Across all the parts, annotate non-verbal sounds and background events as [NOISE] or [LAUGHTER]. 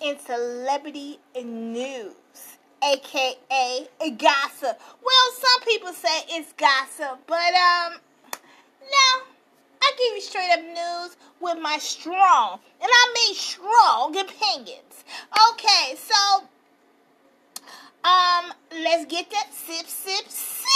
in celebrity news, aka gossip. Well, some people say it's gossip, but um, no. I give you straight up news with my strong, and I mean strong opinions. Okay, so um, let's get that sip, sip, sip.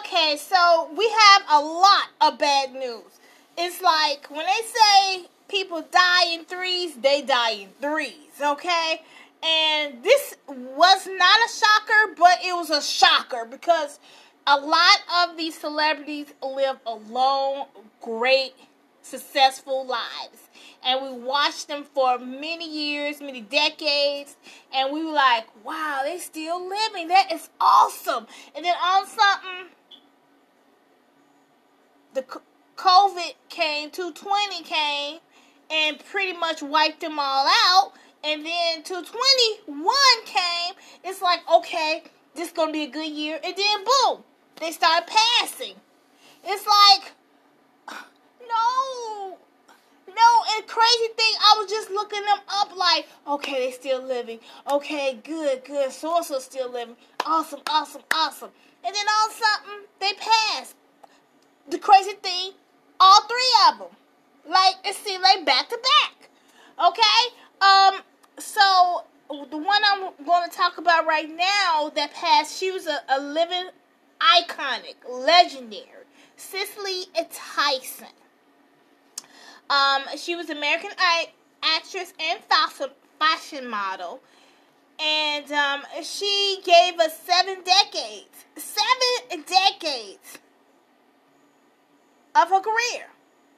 Okay, so we have a lot of bad news. It's like when they say people die in threes, they die in threes, okay? And this was not a shocker, but it was a shocker because a lot of these celebrities live alone, great, successful lives. And we watched them for many years, many decades, and we were like, wow, they're still living. That is awesome. And then on something, the COVID came, 220 came, and pretty much wiped them all out. And then 221 came. It's like, okay, this to be a good year. And then boom, they start passing. It's like, [SIGHS] no, no. And crazy thing, I was just looking them up like, okay, they still living. Okay, good, good. So so still living. Awesome, awesome, awesome. And then all of a sudden, they passed. The crazy thing, all three of them. Like, it seemed like back to back. Okay? Um, so the one I'm going to talk about right now that passed, she was a, a living iconic, legendary, Cicely Tyson. Um, she was American actress and fashion, fashion model, and um, she gave us seven decades, seven decades of her career.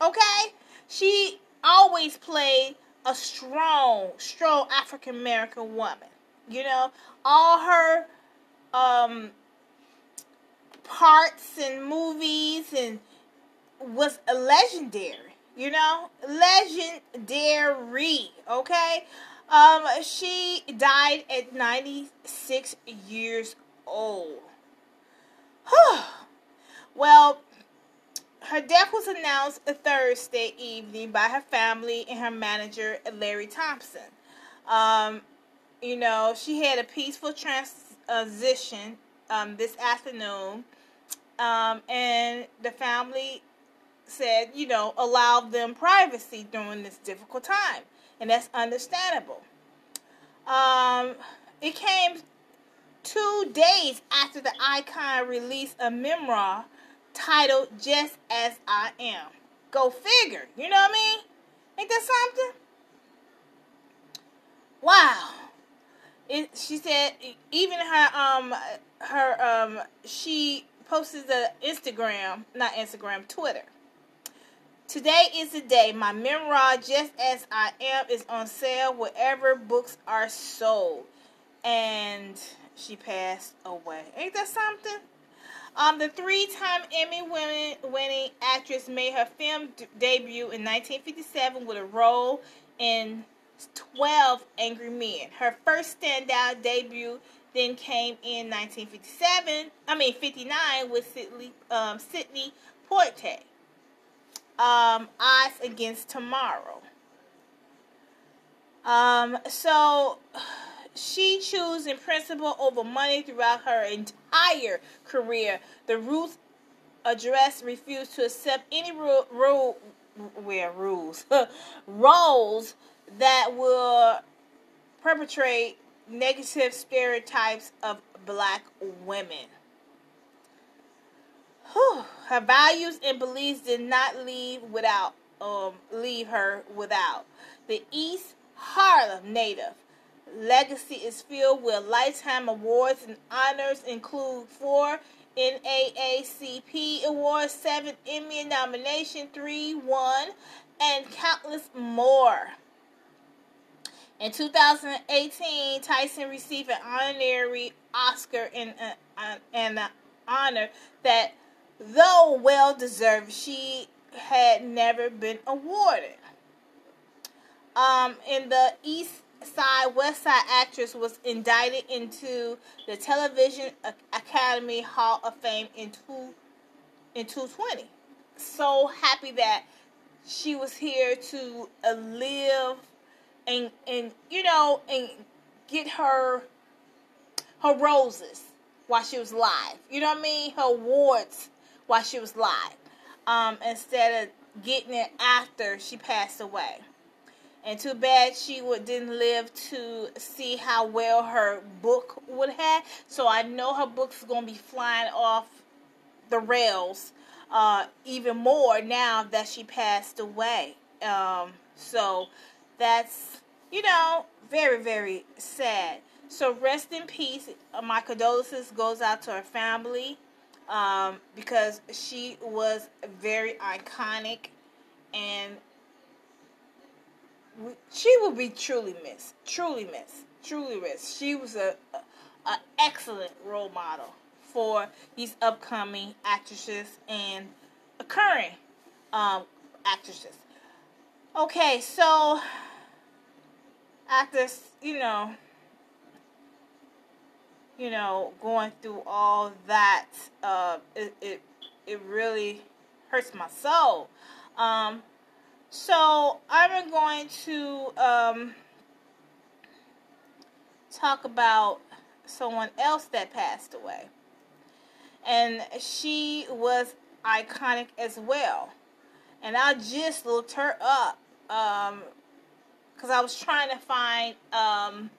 Okay, she always played a strong, strong African American woman. You know, all her um, parts and movies and was a legendary, you know, legendary. Okay, um, she died at ninety six years old. [SIGHS] well, her death was announced Thursday evening by her family and her manager Larry Thompson. Um, you know, she had a peaceful transition um, this afternoon um, and the family said, you know, allow them privacy during this difficult time. And that's understandable. Um, it came two days after the icon released a memoir titled Just As I Am. Go figure. You know what I mean? Ain't that something? Wow. It, she said even her um her um she posted the Instagram, not Instagram, Twitter. Today is the day. My memoir, Just As I Am, is on sale wherever books are sold. And she passed away. Ain't that something? Um, the three-time Emmy-winning actress made her film d- debut in 1957 with a role in 12 Angry Men. Her first standout debut then came in 1957, I mean 59 with Sidney, um, Poitier. Um, Odds Against Tomorrow. Um, so [SIGHS] she chose in principle over money throughout her entire career. The Roots actress refused to accept any rule where rules [LAUGHS] roles that will perpetrate negative stereotypes of black women. Whew. Her values and beliefs did not leave without um, leave her without. The East Harlem native legacy is filled with lifetime awards and honors, include four NAACP awards, seven Emmy nominations, three won, and countless more. In 2018, Tyson received an honorary Oscar in uh, an honor that, though well deserved, she had never been awarded. Um, in the East Side West Side actress was indicted into the Television Academy Hall of Fame in two in 220. So happy that she was here to live and and you know and get her her roses while she was live. You know what I mean? Her awards while she was live. Um, instead of getting it after she passed away. And too bad she would, didn't live to see how well her book would have. So I know her book's going to be flying off the rails uh, even more now that she passed away. Um, so that's, you know, very, very sad. So rest in peace. Uh, my condolences goes out to her family um, because she was very iconic and she will be truly missed. Truly missed. Truly missed. She was a, a, excellent role model for these upcoming actresses and occurring um, actresses. Okay, so after you know, you know, going through all that, uh, it it it really hurts my soul. Um, so I'm going to um, talk about someone else that passed away. And she was iconic as well. And I just looked her up because um, I was trying to find um,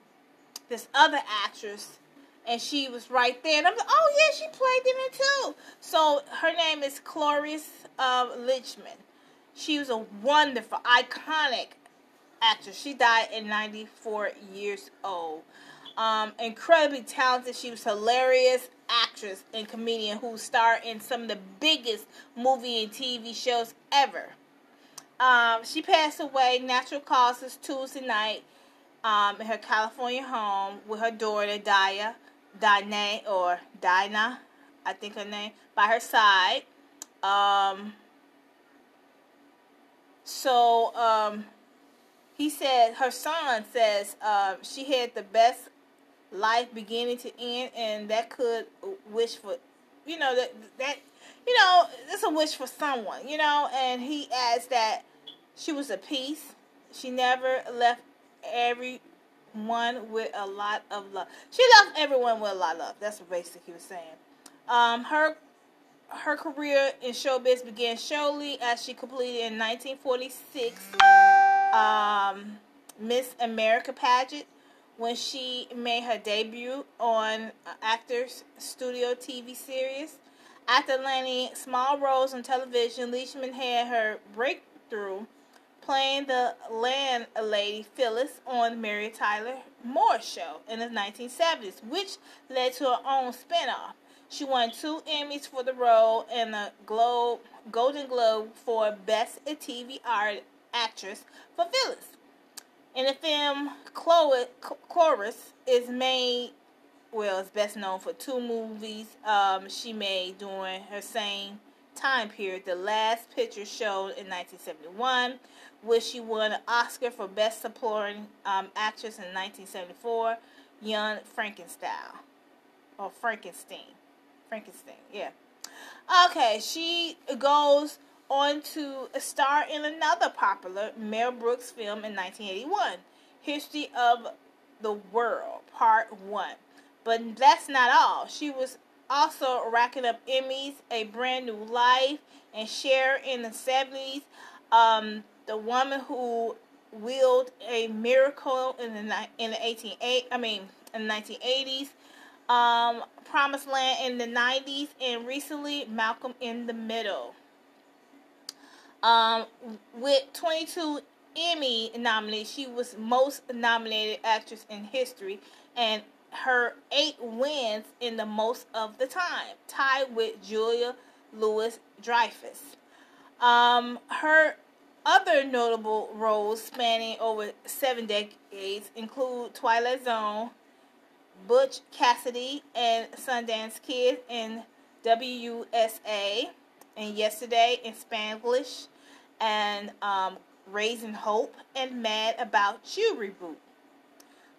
this other actress and she was right there. And I'm like, oh yeah, she played it too. So her name is Cloris uh, Leachman. She was a wonderful, iconic actress. She died at 94 years old. Um, incredibly talented. She was hilarious actress and comedian who starred in some of the biggest movie and TV shows ever. Um, she passed away natural causes Tuesday night um, in her California home with her daughter Daya, Dinah or Dinah, I think her name, by her side. Um, so um, he said her son says uh, she had the best life beginning to end, and that could wish for, you know that that you know it's a wish for someone, you know. And he adds that she was a peace. She never left everyone with a lot of love. She left everyone with a lot of love. That's what basically he was saying. Um, her her career in showbiz began shortly as she completed in 1946 um, Miss America pageant when she made her debut on uh, Actors Studio TV series. After landing small roles on television, Leachman had her breakthrough playing the landlady Phyllis on Mary Tyler Moore show in the 1970s, which led to her own spinoff. She won two Emmys for the role and a Globe, Golden Globe for Best TV Art Actress for Phyllis. In the film, Chloe, Cloris is made, well, is best known for two movies um, she made during her same time period. The Last Picture Show in 1971, which she won an Oscar for Best Supporting um, Actress in 1974, Young Frankenstein, or Frankenstein. Frankenstein, yeah. Okay, she goes on to star in another popular Mel Brooks film in 1981, History of the World, Part 1. But that's not all. She was also racking up Emmys, A Brand New Life, and Cher in the 70s. Um, the woman who willed a miracle in the in the 18 I mean in the 1980s um, Promised Land in the 90s, and recently Malcolm in the Middle. Um, with 22 Emmy nominations, she was most nominated actress in history, and her eight wins in the most of the time, tied with Julia Louis Dreyfus. Um, her other notable roles spanning over seven decades include Twilight Zone, Butch Cassidy and Sundance Kid in WUSA, and yesterday in Spanglish, and um, Raising Hope, and Mad About You reboot.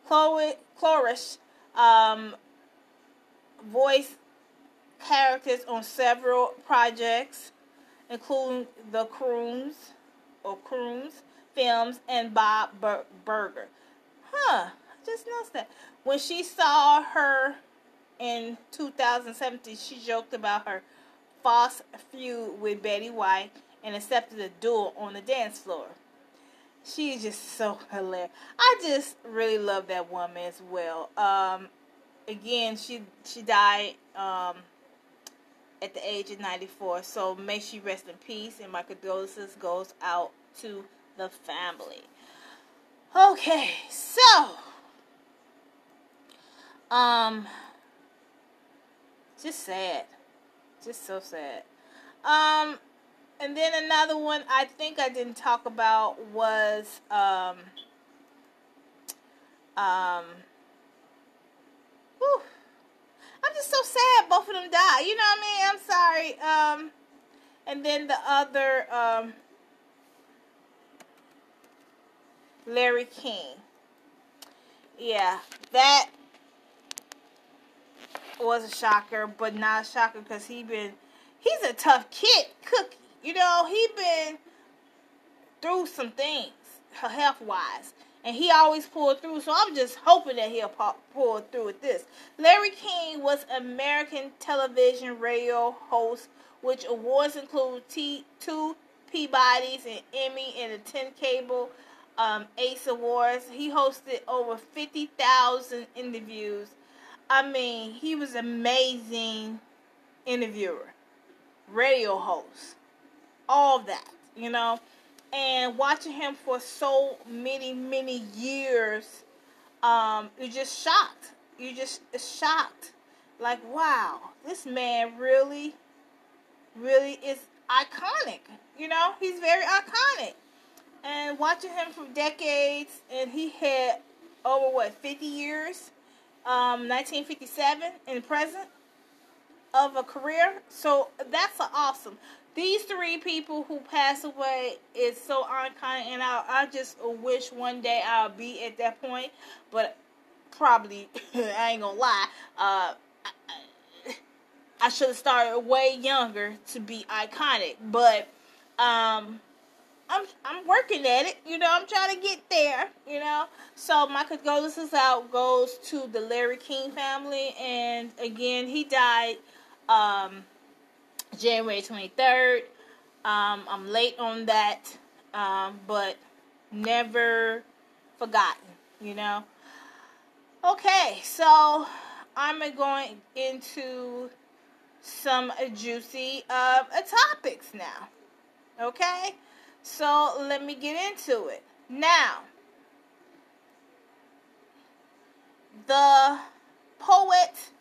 Chloe Cloris um, characters on several projects, including The Croods, O'Krooms Films and Bob Ber- Berger. Huh, just noticed that. When she saw her in 2017, she joked about her false feud with Betty White and accepted a duel on the dance floor. She's just so hilarious. I just really love that woman as well. Um, again, she she died um, at the age of 94. So may she rest in peace, and my condolences goes out to the family. Okay, so um, just sad, just so sad. Um, and then another one I think I didn't talk about was um um whew, I'm just so sad both of them died. You know what I mean? I'm sorry. Um and then the other um Larry King. Yeah, that was a shocker, but not a shocker because he been he's a tough kid, cookie. You know, he been through some things health wise. And he always pulled through, so I'm just hoping that he'll pull through with this. Larry King was American television radio host, which awards include T- two Peabodys, and Emmy, and the 10 cable um, Ace Awards. He hosted over 50,000 interviews. I mean, he was amazing interviewer, radio host all that, you know. And watching him for so many, many years, um, you're just shocked. You're just shocked. Like, wow, this man really, really is iconic. You know, he's very iconic. And watching him for decades, and he had over what, 50 years? Um, 1957 in the present of a career. So that's awesome these three people who passed away is so unkind, and I, I just wish one day I'll be at that point, but probably [LAUGHS] I ain't gonna lie. Uh, I should have started way younger to be iconic, but um, I'm I'm working at it. You know, I'm trying to get there. You know, so my condolences out goes to the Larry King family, and again, he died. Um, January 23rd. Um, I'm late on that, um, but never forgotten, you know. Okay, so I'm going into some juicy uh, topics now. Okay, so let me get into it. Now, the poet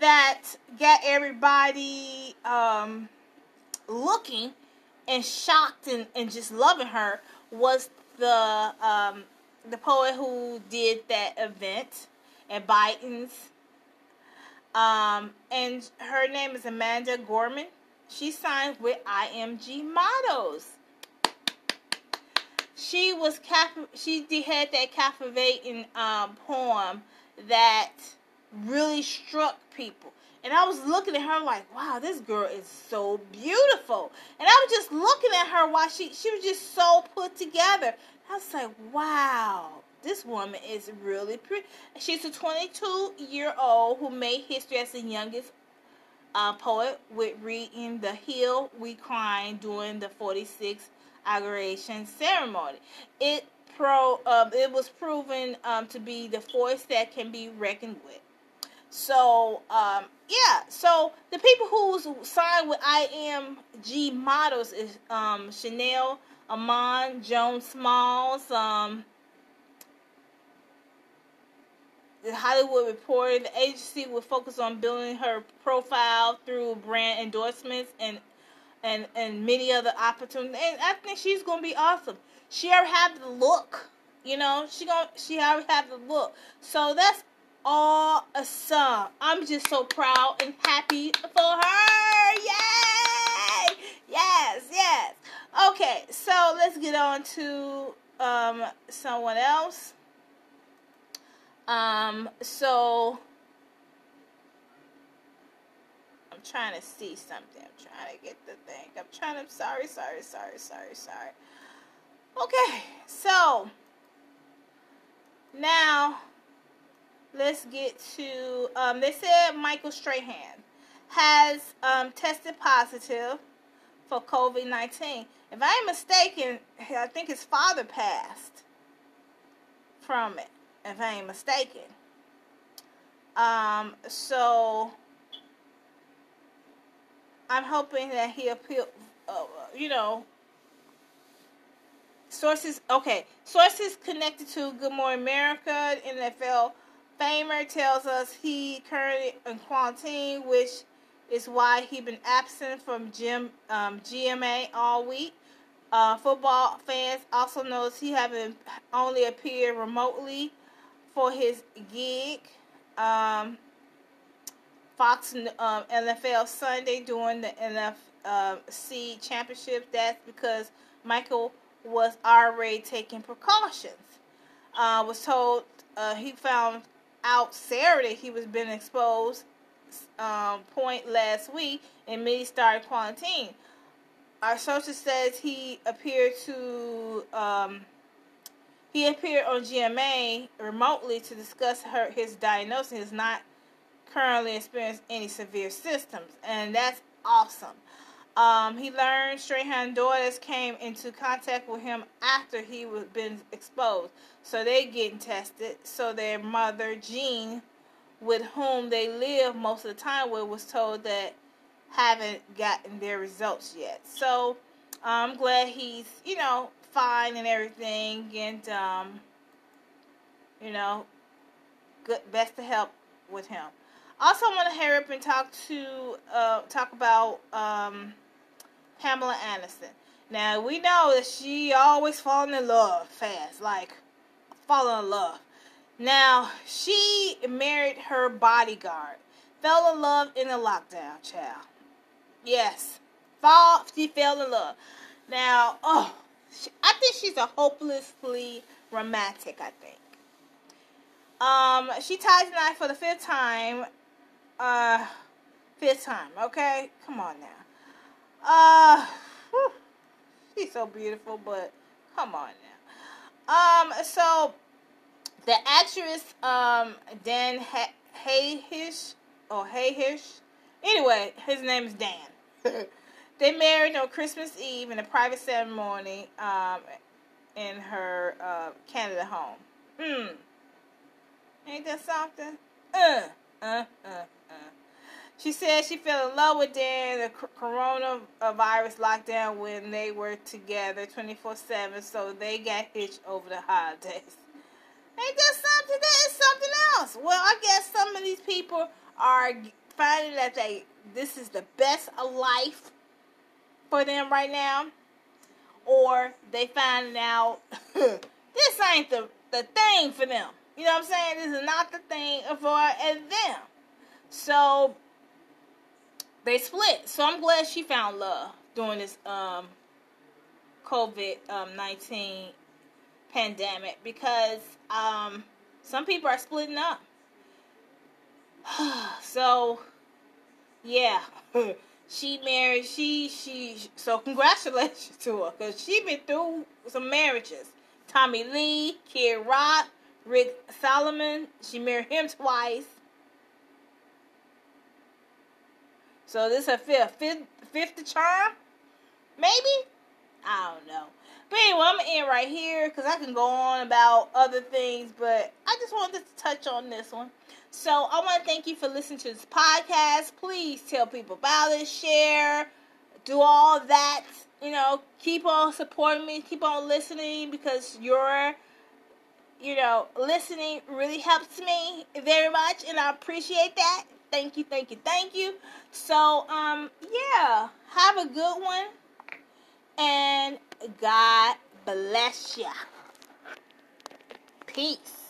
that got everybody um, looking and shocked and, and just loving her was the um, the poet who did that event at Biden's. Um, and her name is Amanda Gorman. She signed with IMG Models. She was cap- she had that captivating um, poem that really struck people. And I was looking at her like, wow, this girl is so beautiful. And I was just looking at her while she she was just so put together. I was like, wow, this woman is really pretty. She's a 22 year old who made history as the youngest uh, poet with reading The Hill We Crying during the 46th inauguration ceremony. It pro um, it was proven um, to be the force that can be reckoned with. So, um, yeah. So the people who's signed with IMG Models is um, Chanel, Iman, Joan Smalls, um, the Hollywood Reporter. The agency will focus on building her profile through brand endorsements and and and many other opportunities. And I think she's gonna be awesome. She already have the look, you know. She gonna she already have the look. So that's all awesome. I'm just so proud and happy for her. Yay! Yes, yes. Okay, so let's get on to um, someone else. Um, so Trying to see something. I'm trying to get the thing. I'm trying to. Sorry, sorry, sorry, sorry, sorry. Okay, so now let's get to. Um, they said Michael Strahan has um, tested positive for COVID 19. If I ain't mistaken, I think his father passed from it, if I ain't mistaken. Um, so I'm hoping that he appeal, uh, you know, sources. Okay, sources connected to Good Morning America, NFL famer tells us he currently in quarantine, which is why he been absent from gym um, GMA all week. Uh, football fans also knows he haven't only appeared remotely for his gig. Um, Fox um, NFL Sunday during the NFC championship. That's because Michael was already taking precautions. Uh, was told uh, he found out Saturday he was being exposed um, point last week and many started quarantine. Our sources says he appeared to um, he appeared on GMA remotely to discuss her his diagnosis. Is not currently experiencing any severe symptoms, and that's awesome. Um, he learned Strahan daughters came into contact with him after he was been exposed, so they getting tested. So their mother Jean, with whom they live most of the time with, was told that haven't gotten their results yet. So I'm glad he's you know fine and everything, and um, you know, good best to help with him. Also, want to hurry up and talk to uh, talk about um, Pamela Anderson. Now we know that she always falling in love fast, like falling in love. Now she married her bodyguard, fell in love in the lockdown, child. Yes, fall. She fell in love. Now, oh, she, I think she's a hopelessly romantic. I think. Um, she ties the knife for the fifth time uh, fifth time, okay? Come on now. Uh, whew, she's so beautiful, but come on now. Um, so the actress, um, Dan Hayhish, or Hayhish, anyway, his name is Dan. [LAUGHS] they married on Christmas Eve in a private ceremony, um, in her, uh, Canada home. Hmm. Ain't that something? Uh, uh. She said she fell in love with Dan the coronavirus lockdown when they were together 24 7, so they got hitched over the holidays. Ain't that something? That is something else. Well, I guess some of these people are finding that they this is the best of life for them right now, or they finding out [LAUGHS] this ain't the the thing for them. You know what I'm saying? This is not the thing for them. So they split. So I'm glad she found love during this um, COVID um, 19 pandemic because um, some people are splitting up. [SIGHS] so, yeah. [LAUGHS] she married, she, she, so congratulations to her because she been through some marriages. Tommy Lee, Kid Rock, Rick Salomon, she married him twice. So this is a fifth, fifth, fifth charm, maybe. I don't know. But anyway, I'm gonna end right here because I can go on about other things, but I just wanted to touch on this one. So I want to thank you for listening to this podcast. Please tell people about it, share, do all that. You know, keep on supporting me, keep on listening because your, you know, listening really helps me very much, and I appreciate that. Thank you, thank you, thank you. So, um, yeah, have a good one. And God bless ya. Peace.